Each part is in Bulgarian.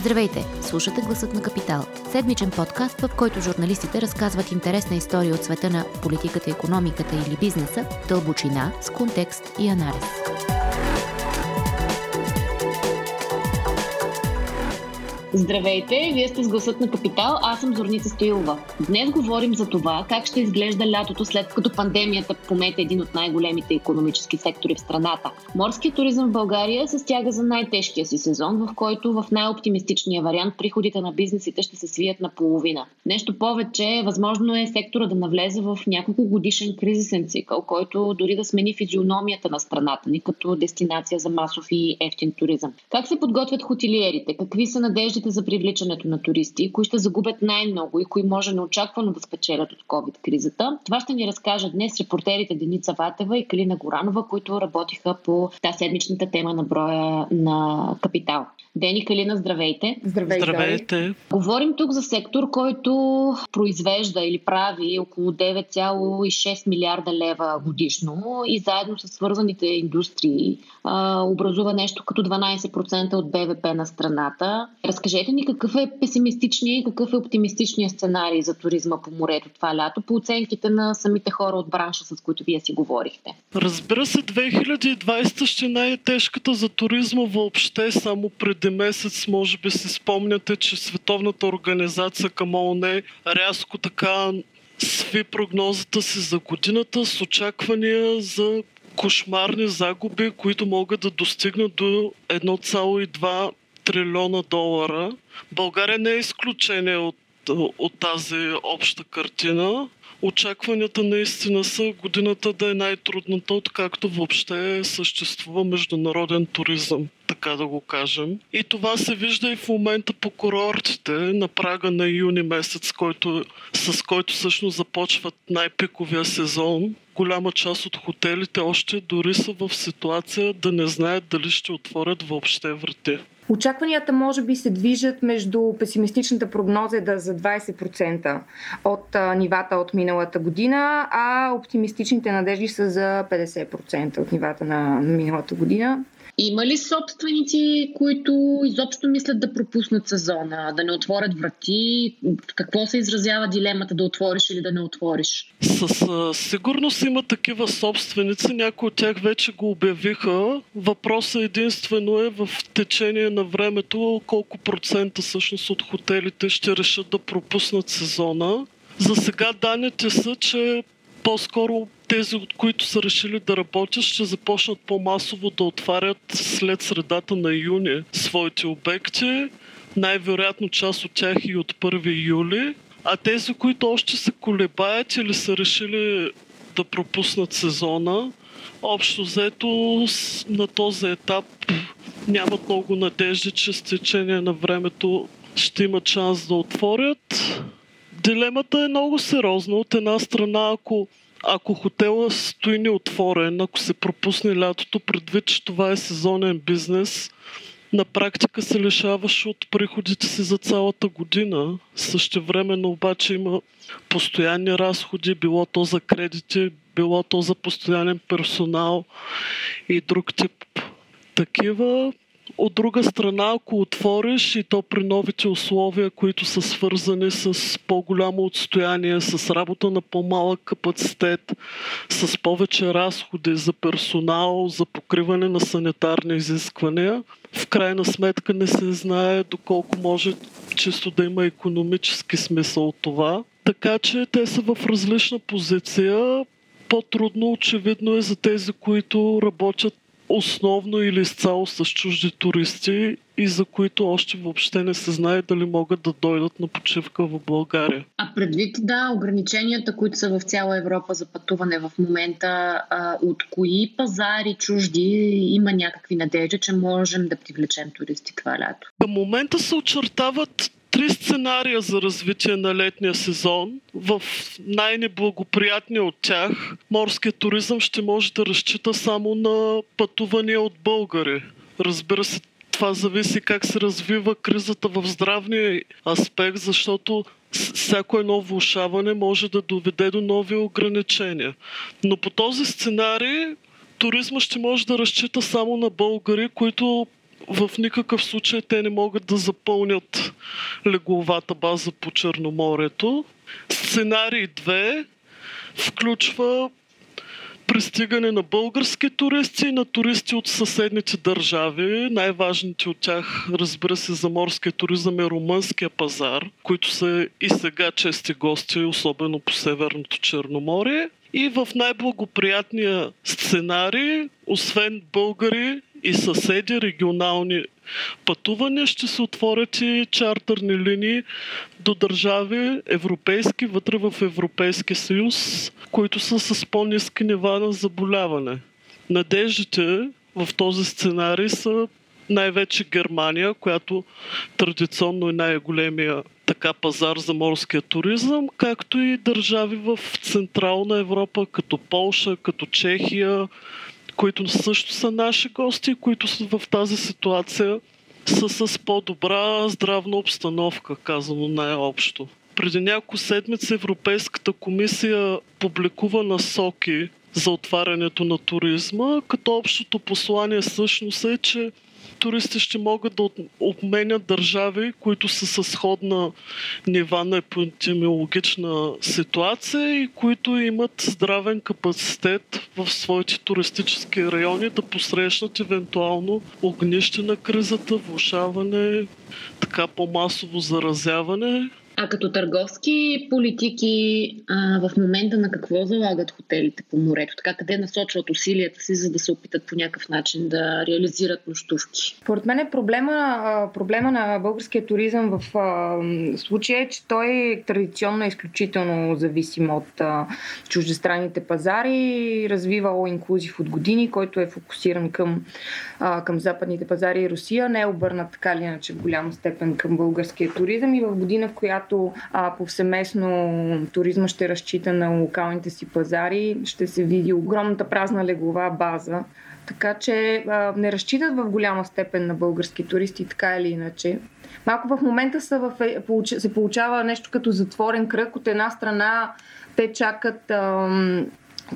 Здравейте! Слушате Гласът на Капитал. Седмичен подкаст, в който журналистите разказват интересна история от света на политиката, економиката или бизнеса, дълбочина, с контекст и анализ. Здравейте, вие сте с гласът на Капитал, аз съм Зорница Стоилова. Днес говорим за това как ще изглежда лятото след като пандемията помете един от най-големите економически сектори в страната. Морският туризъм в България се стяга за най-тежкия си сезон, в който в най-оптимистичния вариант приходите на бизнесите ще се свият на половина. Нещо повече, възможно е сектора да навлезе в няколко годишен кризисен цикъл, който дори да смени физиономията на страната ни като дестинация за масов и ефтин туризъм. Как се подготвят хотелиерите? Какви са надежди мерките за привличането на туристи, кои ще загубят най-много и кои може неочаквано да спечелят от COVID-кризата. Това ще ни разкажа днес репортерите Деница Ватева и Калина Горанова, които работиха по тази седмичната тема на броя на Капитал. Дени Калина, здравейте! Здравейте! здравейте. Говорим тук за сектор, който произвежда или прави около 9,6 милиарда лева годишно и заедно с свързаните индустрии образува нещо като 12% от БВП на страната. Разкажете ни какъв е песимистичният и какъв е оптимистичният сценарий за туризма по морето това лято, по оценките на самите хора от бранша, с които вие си говорихте. Разбира се, 2020 ще е най-тежката за туризма въобще. Само преди месец, може би си спомняте, че Световната организация към ООН рязко така сви прогнозата си за годината с очаквания за кошмарни загуби, които могат да достигнат до 1,2 трилиона долара. България не е изключение от, от тази обща картина. Очакванията наистина са годината да е най-трудната, откакто въобще съществува международен туризъм, така да го кажем. И това се вижда и в момента по курортите, на прага на юни месец, който, с който всъщност започват най-пиковия сезон. Голяма част от хотелите още дори са в ситуация да не знаят дали ще отворят въобще врати. Очакванията може би се движат между песимистичната прогноза да за 20% от а, нивата от миналата година, а оптимистичните надежди са за 50% от нивата на миналата година. Има ли собственици, които изобщо мислят да пропуснат сезона, да не отворят врати? Какво се изразява дилемата да отвориш или да не отвориш? Със сигурност има такива собственици. Някои от тях вече го обявиха. Въпросът единствено е в течение на времето колко процента всъщност от хотелите ще решат да пропуснат сезона. За сега данните са, че по-скоро тези, от които са решили да работят, ще започнат по-масово да отварят след средата на юни своите обекти. Най-вероятно част от тях и от 1 юли. А тези, които още се колебаят или са решили да пропуснат сезона, общо взето на този етап нямат много надежди, че с течение на времето ще имат шанс да отворят. Дилемата е много сериозна. От една страна, ако ако хотела стои неотворен, ако се пропусне лятото, предвид, че това е сезонен бизнес, на практика се лишаваш от приходите си за цялата година. Същевременно обаче има постоянни разходи, било то за кредити, било то за постоянен персонал и друг тип такива. От друга страна, ако отвориш и то при новите условия, които са свързани с по-голямо отстояние, с работа на по-малък капацитет, с повече разходи за персонал, за покриване на санитарни изисквания, в крайна сметка не се знае доколко може чисто да има економически смисъл от това. Така че те са в различна позиция. По-трудно очевидно е за тези, които работят основно или изцяло с чужди туристи и за които още въобще не се знае дали могат да дойдат на почивка в България. А предвид, да, ограниченията, които са в цяла Европа за пътуване в момента, от кои пазари чужди има някакви надежди, че можем да привлечем туристи това лято? Към момента се очертават три сценария за развитие на летния сезон. В най-неблагоприятния от тях морският туризъм ще може да разчита само на пътувания от българи. Разбира се, това зависи как се развива кризата в здравния аспект, защото всяко едно влушаване може да доведе до нови ограничения. Но по този сценарий туризма ще може да разчита само на българи, които в никакъв случай те не могат да запълнят легловата база по Черноморието. Сценарий 2 включва пристигане на български туристи и на туристи от съседните държави. Най-важните от тях, разбира се, за морския туризъм е румънския пазар, които са и сега чести гости, особено по Северното Черноморие. И в най-благоприятния сценарий, освен българи и съседи, регионални пътувания, ще се отворят и чартерни линии до държави европейски, вътре в Европейския съюз, които са с по-низки нива на заболяване. Надеждите в този сценарий са най-вече Германия, която традиционно е най-големия така пазар за морския туризъм, както и държави в Централна Европа, като Полша, като Чехия, които също са наши гости, които са в тази ситуация са с по-добра здравна обстановка, казано най-общо. Преди няколко седмици Европейската комисия публикува насоки за отварянето на туризма, като общото послание всъщност е, че туристи ще могат да обменят държави, които са със сходна нива на епидемиологична ситуация и които имат здравен капацитет в своите туристически райони да посрещнат евентуално огнище на кризата, влушаване, така по-масово заразяване а като търговски политики а, в момента на какво залагат хотелите по морето? Така къде насочват усилията си, за да се опитат по някакъв начин да реализират нощувки? Според мен е проблема, проблема на българския туризъм в случая е, че той традиционно е изключително зависим от а, чуждестранните пазари, развива All Inclusive от години, който е фокусиран към, а, към западните пазари и Русия, не е обърнат така или иначе в голяма степен към българския туризъм и в година, в която когато а, повсеместно туризма ще разчита на локалните си пазари, ще се види огромната празна леглова база. Така че а, не разчитат в голяма степен на български туристи, така или иначе. Малко в момента са в, е, се получава нещо като затворен кръг. От една страна те чакат ам,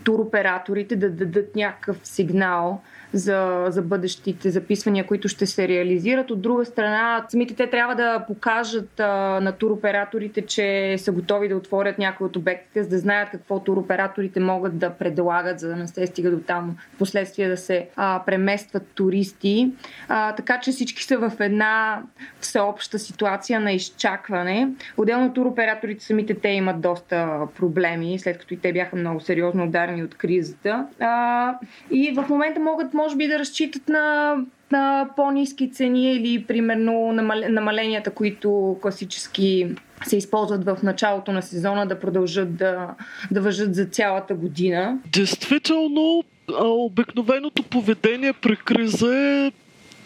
туроператорите да дадат някакъв сигнал, за, за бъдещите записвания, които ще се реализират. От друга страна, самите те трябва да покажат а, на туроператорите, че са готови да отворят някои от обектите, за да знаят какво туроператорите могат да предлагат, за да не се стига до там в последствие да се а, преместват туристи. А, така че всички са в една всеобща ситуация на изчакване. Отделно туроператорите самите те имат доста проблеми, след като и те бяха много сериозно ударени от кризата. А, и в момента могат, може би да разчитат на, на по-низки цени или примерно намаленията, които класически се използват в началото на сезона да продължат да, да въжат за цялата година. Действително, обикновеното поведение при криза е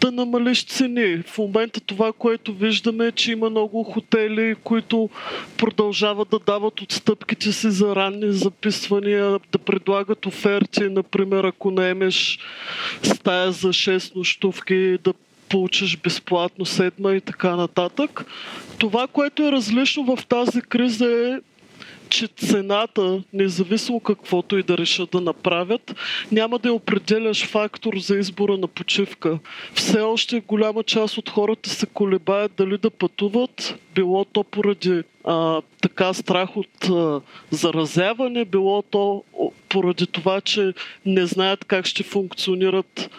да намалиш цени. В момента това, което виждаме е, че има много хотели, които продължават да дават отстъпките си за ранни записвания, да предлагат оферти. Например, ако наемеш стая за 6 нощувки, да получиш безплатно седма и така нататък. Това, което е различно в тази криза е че цената, независимо каквото и да решат да направят, няма да е определящ фактор за избора на почивка. Все още голяма част от хората се колебаят дали да пътуват, било то поради а, така страх от а, заразяване, било то поради това, че не знаят как ще функционират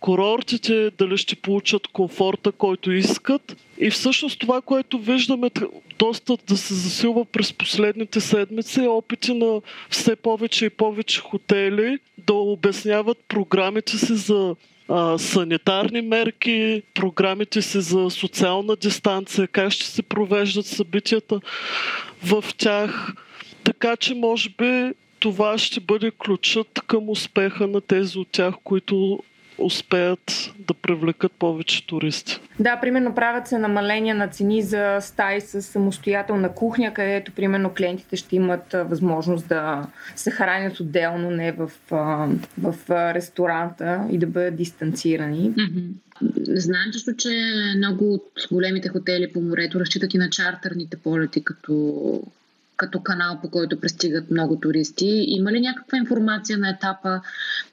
курортите, дали ще получат комфорта, който искат. И всъщност това, което виждаме доста да се засилва през последните седмици е опити на все повече и повече хотели да обясняват програмите си за а, санитарни мерки, програмите си за социална дистанция, как ще се провеждат събитията в тях. Така че, може би, това ще бъде ключът към успеха на тези от тях, които успеят да привлекат повече туристи. Да, примерно правят се намаления на цени за стаи с самостоятелна кухня, където примерно клиентите ще имат възможност да се хранят отделно, не в, в ресторанта и да бъдат дистанцирани. Mm-hmm. Знаем също, че много от големите хотели по морето разчитат и на чартерните полети като като канал, по който пристигат много туристи. Има ли някаква информация на етапа,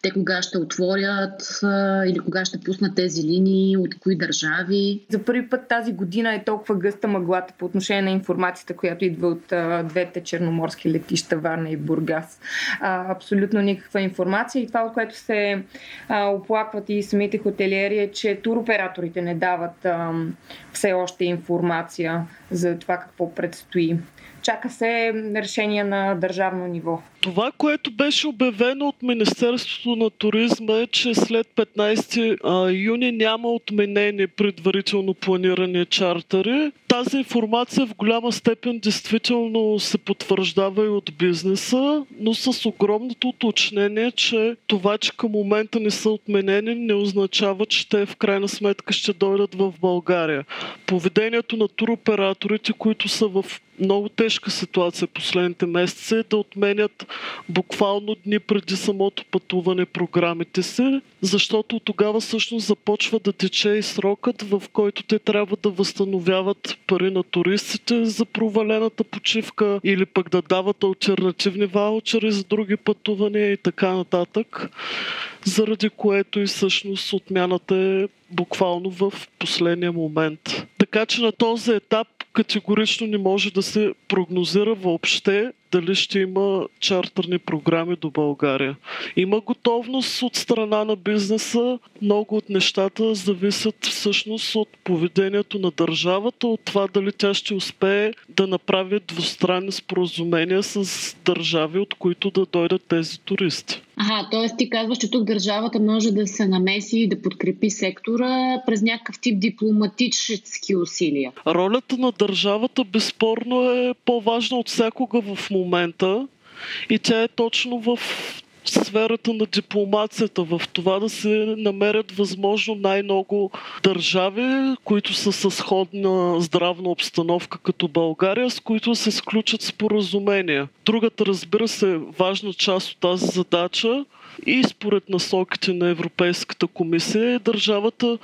те кога ще отворят или кога ще пуснат тези линии, от кои държави? За първи път тази година е толкова гъста мъглата по отношение на информацията, която идва от двете черноморски летища Варна и Бургас. Абсолютно никаква информация и това, от което се оплакват и самите хотелиери е, че туроператорите не дават все още информация за това какво предстои. Чака се решение на държавно ниво. Това, което беше обявено от Министерството на туризма е, че след 15 юни няма отменени предварително планирани чартери. Тази информация в голяма степен действително се потвърждава и от бизнеса, но с огромното уточнение, че това, че към момента не са отменени, не означава, че те в крайна сметка ще дойдат в България. Поведението на туроператорите, които са в много тежка ситуация последните месеци е да отменят буквално дни преди самото пътуване програмите си, защото тогава всъщност започва да тече и срокът, в който те трябва да възстановяват пари на туристите за провалената почивка или пък да дават альтернативни ваучери за други пътувания и така нататък, заради което и всъщност отмяната е буквално в последния момент. Така че на този етап категорично не може да се прогнозира въобще дали ще има чартерни програми до България. Има готовност от страна на бизнеса. Много от нещата зависят всъщност от поведението на държавата, от това дали тя ще успее да направи двустранни споразумения с държави, от които да дойдат тези туристи. Ага, т.е. ти казваш, че тук държавата може да се намеси и да подкрепи сектора през някакъв тип дипломатически усилия. Ролята на държавата безспорно е по-важна от всякога в момента и тя е точно в сферата на дипломацията, в това да се намерят възможно най-много държави, които са със сходна здравна обстановка като България, с които се сключат споразумения. Другата, разбира се, важна част от тази задача и според насоките на Европейската комисия е държавата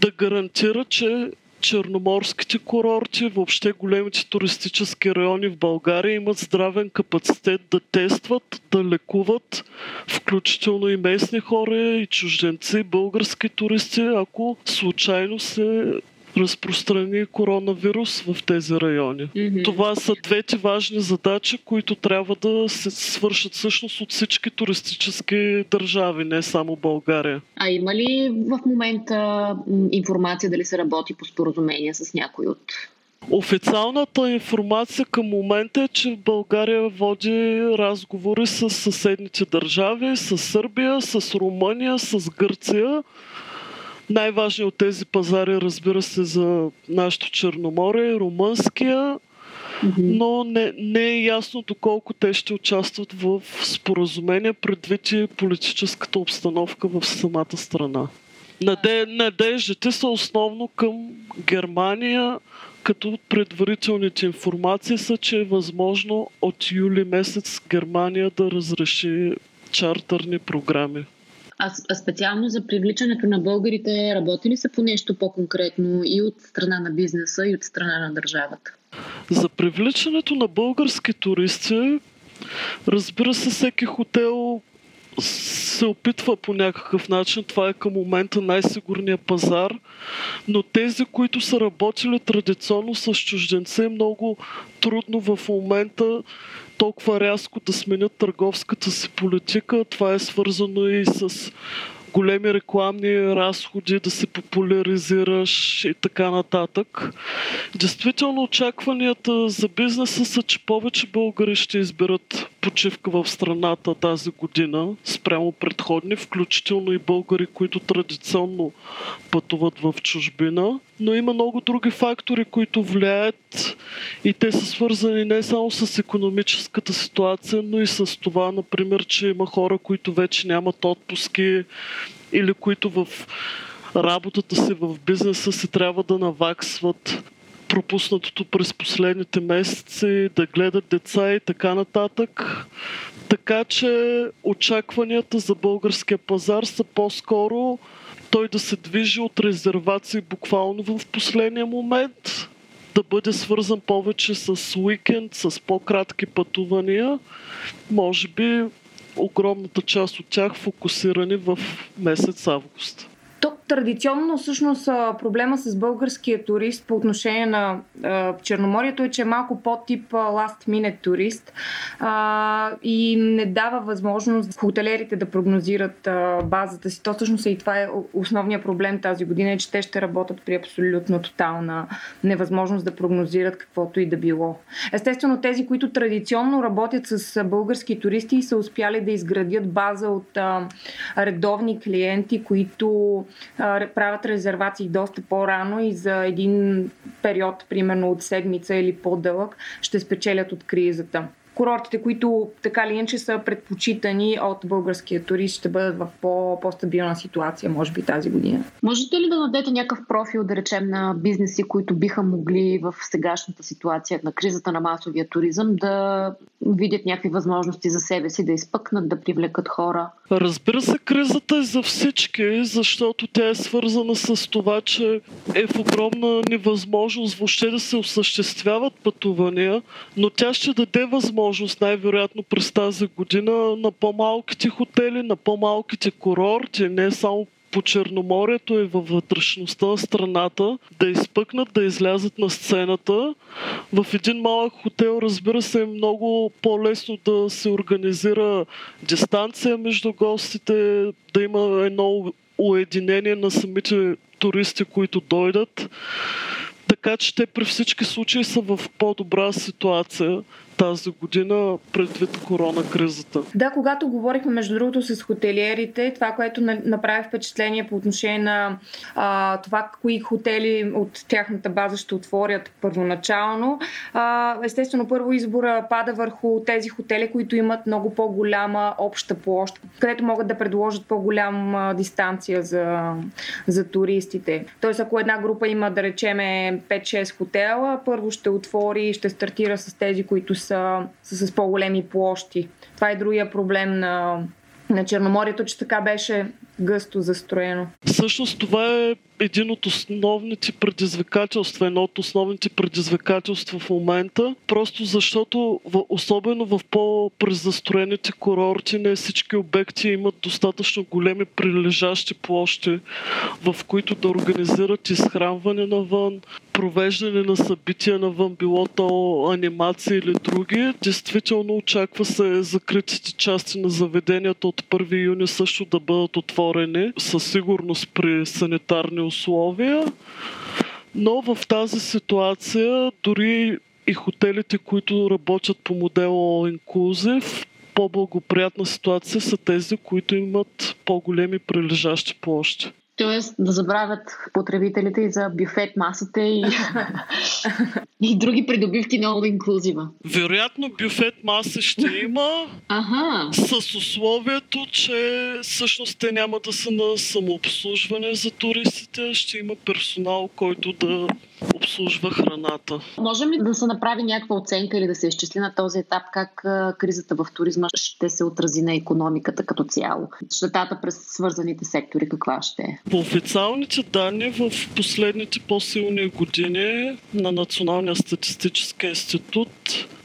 да гарантира, че черноморските курорти, въобще големите туристически райони в България имат здравен капацитет да тестват, да лекуват, включително и местни хора, и чужденци, български туристи, ако случайно се разпространи коронавирус в тези райони. Mm-hmm. Това са двете важни задачи, които трябва да се свършат всъщност от всички туристически държави, не само България. А има ли в момента информация дали се работи по споразумения с някой от Официалната информация към момента е, че България води разговори с съседните държави, с Сърбия, с Румъния, с Гърция най-важният от тези пазари, разбира се, за нашето Черноморе румънския, но не, не е ясно доколко те ще участват в споразумение предвид и политическата обстановка в самата страна. Наде, надеждите са основно към Германия, като предварителните информации са, че е възможно от юли месец Германия да разреши чартърни програми. А специално за привличането на българите, работи ли се по нещо по-конкретно и от страна на бизнеса, и от страна на държавата? За привличането на български туристи, разбира се, всеки хотел се опитва по някакъв начин. Това е към момента най-сигурният пазар. Но тези, които са работили традиционно с чужденци, е много трудно в момента толкова рязко да сменят търговската си политика. Това е свързано и с големи рекламни разходи, да се популяризираш и така нататък. Действително очакванията за бизнеса са, че повече българи ще изберат почивка в страната тази година спрямо предходни, включително и българи, които традиционно пътуват в чужбина. Но има много други фактори, които влияят и те са свързани не само с економическата ситуация, но и с това, например, че има хора, които вече нямат отпуски или които в работата си в бизнеса си трябва да наваксват пропуснатото през последните месеци, да гледат деца и така нататък. Така че очакванията за българския пазар са по-скоро той да се движи от резервации буквално в последния момент да бъде свързан повече с уикенд, с по-кратки пътувания. Може би огромната част от тях фокусирани в месец август. То традиционно всъщност проблема с българския турист по отношение на а, Черноморието е, че е малко по-тип last minute турист а, и не дава възможност хотелерите да прогнозират а, базата си. То всъщност е и това е основният проблем тази година, е, че те ще работят при абсолютно тотална невъзможност да прогнозират каквото и да било. Естествено, тези, които традиционно работят с български туристи са успяли да изградят база от а, редовни клиенти, които правят резервации доста по-рано и за един период, примерно от седмица или по-дълъг, ще спечелят от кризата курортите, които така ли иначе са предпочитани от българския турист, ще бъдат в по- по-стабилна ситуация, може би тази година. Можете ли да дадете някакъв профил, да речем, на бизнеси, които биха могли в сегашната ситуация на кризата на масовия туризъм да видят някакви възможности за себе си, да изпъкнат, да привлекат хора? Разбира се, кризата е за всички, защото тя е свързана с това, че е в огромна невъзможност въобще да се осъществяват пътувания, но тя ще даде възможност най-вероятно през тази година на по-малките хотели, на по-малките курорти, не само по Черноморието и във вътрешността на страната да изпъкнат, да излязат на сцената. В един малък хотел, разбира се, е много по-лесно да се организира дистанция между гостите, да има едно уединение на самите туристи, които дойдат. Така че те при всички случаи са в по-добра ситуация тази година предвид корона кризата. Да, когато говорихме между другото с хотелиерите, това, което направи впечатление по отношение на а, това, кои хотели от тяхната база ще отворят първоначално, а, естествено първо избора пада върху тези хотели, които имат много по-голяма обща площ, където могат да предложат по-голяма дистанция за, за туристите. Тоест, ако една група има, да речеме, 5-6 хотела, първо ще отвори и ще стартира с тези, които са, са с по-големи площи. Това е другия проблем на, на Черноморието, че така беше гъсто застроено. Всъщност това е един от основните предизвикателства, едно от основните предизвикателства в момента, просто защото особено в по-презастроените курорти не всички обекти имат достатъчно големи прилежащи площи, в които да организират изхранване навън, провеждане на събития навън, било то анимации или други. Действително очаква се закритите части на заведенията от 1 юни също да бъдат отворени със сигурност при санитарни условия. Но в тази ситуация дори и хотелите, които работят по модела All Inclusive, по-благоприятна ситуация са тези, които имат по-големи прилежащи площи. Тоест да забравят потребителите и за бюфет масите и, и други придобивки на All Inclusive. Вероятно бюфет маси ще има ага. с условието, че всъщност те няма да са на самообслужване за туристите, ще има персонал, който да обслужва храната. Можем ли да се направи някаква оценка или да се изчисли на този етап как кризата в туризма ще се отрази на економиката като цяло? Щетата през свързаните сектори каква ще е? По официалните данни в последните по-силни години на Националния статистически институт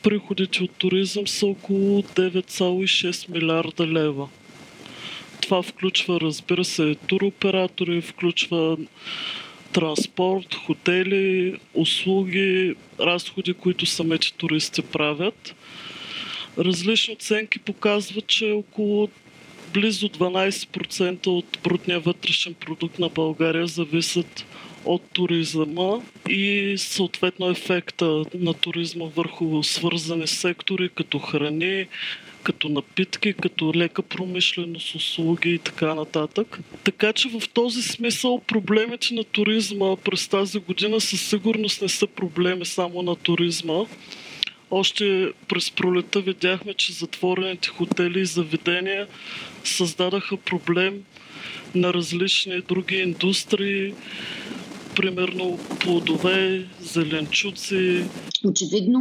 приходите от туризъм са около 9,6 милиарда лева. Това включва, разбира се, туроператори, включва транспорт, хотели, услуги, разходи, които самите туристи правят. Различни оценки показват, че около близо 12% от брутния вътрешен продукт на България зависят от туризма и съответно ефекта на туризма върху свързани сектори, като храни, като напитки, като лека промишленост, услуги и така нататък. Така че в този смисъл проблемите на туризма през тази година със сигурност не са проблеми само на туризма. Още през пролета видяхме, че затворените хотели и заведения създадаха проблем на различни други индустрии, примерно плодове, зеленчуци. Очевидно,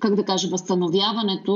как да кажа, възстановяването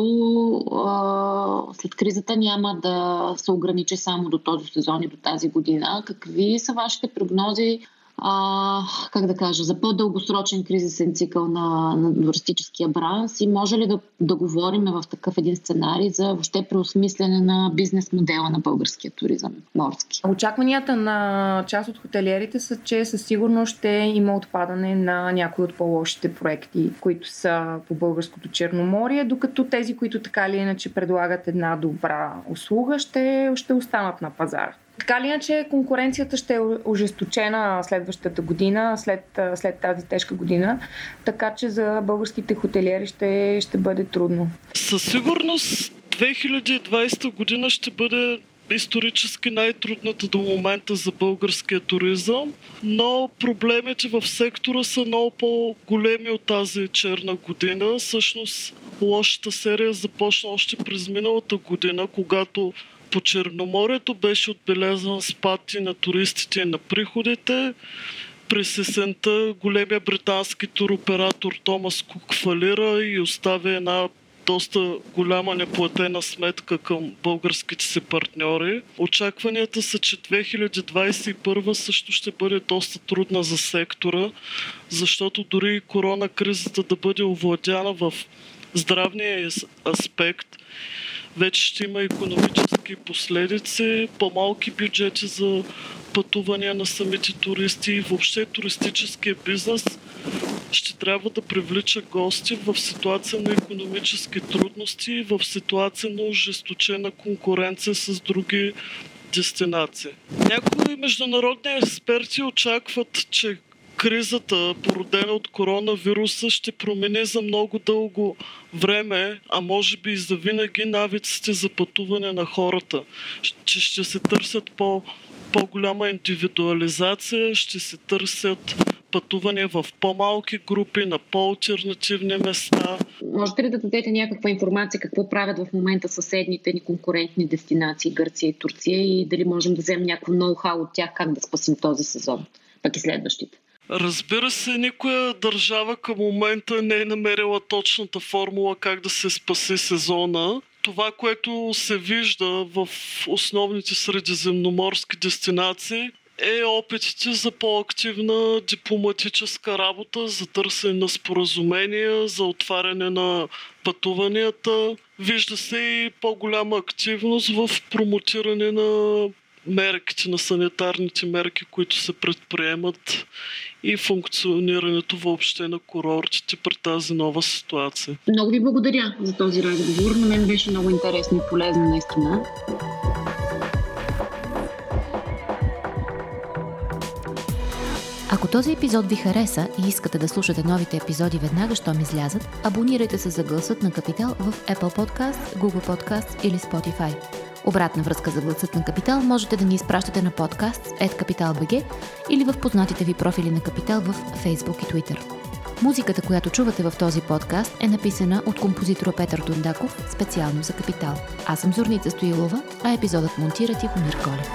а, след кризата няма да се ограничи само до този сезон и до тази година. Какви са вашите прогнози а, как да кажа, за по-дългосрочен кризисен цикъл на, на туристическия бранш и може ли да, да говорим в такъв един сценарий за въобще преосмислене на бизнес модела на българския туризъм морски? Очакванията на част от хотелиерите са, че със сигурност ще има отпадане на някои от по-лошите проекти, които са по българското Черноморие, докато тези, които така или иначе предлагат една добра услуга, ще, ще останат на пазара. Така ли иначе конкуренцията ще е ожесточена следващата година, след, след тази тежка година, така че за българските хотелиери ще, ще бъде трудно. Със сигурност 2020 година ще бъде исторически най-трудната до момента за българския туризъм, но проблемите в сектора са много по-големи от тази черна година. Всъщност лошата серия започна още през миналата година, когато по Черноморието беше отбелязан спад и на туристите и на приходите. През есента големия британски туроператор Томас Кук фалира и оставя една доста голяма неплатена сметка към българските си партньори. Очакванията са, че 2021 също ще бъде доста трудна за сектора, защото дори и корона кризата да бъде овладяна в здравния аспект, вече ще има економически последици, по-малки бюджети за пътувания на самите туристи и въобще туристическия бизнес ще трябва да привлича гости в ситуация на економически трудности в ситуация на ожесточена конкуренция с други дестинации. Някои международни експерти очакват, че кризата, породена от коронавируса, ще промени за много дълго време, а може би и за винаги навиците за пътуване на хората. Че ще се търсят по, по-голяма индивидуализация, ще се търсят пътувания в по-малки групи, на по-алтернативни места. Можете ли да дадете някаква информация какво правят в момента съседните ни конкурентни дестинации Гърция и Турция и дали можем да вземем някакво ноу-хау от тях как да спасим този сезон, пък и следващите? Разбира се, никоя държава към момента не е намерила точната формула как да се спаси сезона. Това, което се вижда в основните средиземноморски дестинации, е опитите за по-активна дипломатическа работа, за търсене на споразумения, за отваряне на пътуванията. Вижда се и по-голяма активност в промотиране на мерките, на санитарните мерки, които се предприемат и функционирането въобще на курортите при тази нова ситуация. Много ви благодаря за този разговор. На мен беше много интересно и полезно наистина. Ако този епизод ви хареса и искате да слушате новите епизоди веднага, щом излязат, абонирайте се за гласът на Капитал в Apple Podcast, Google Podcast или Spotify. Обратна връзка за гласът на Капитал можете да ни изпращате на подкаст @capital.bg или в познатите ви профили на Капитал в Facebook и Twitter. Музиката, която чувате в този подкаст е написана от композитора Петър Дундаков специално за Капитал. Аз съм Зорница Стоилова, а епизодът монтира Тихомир Колев.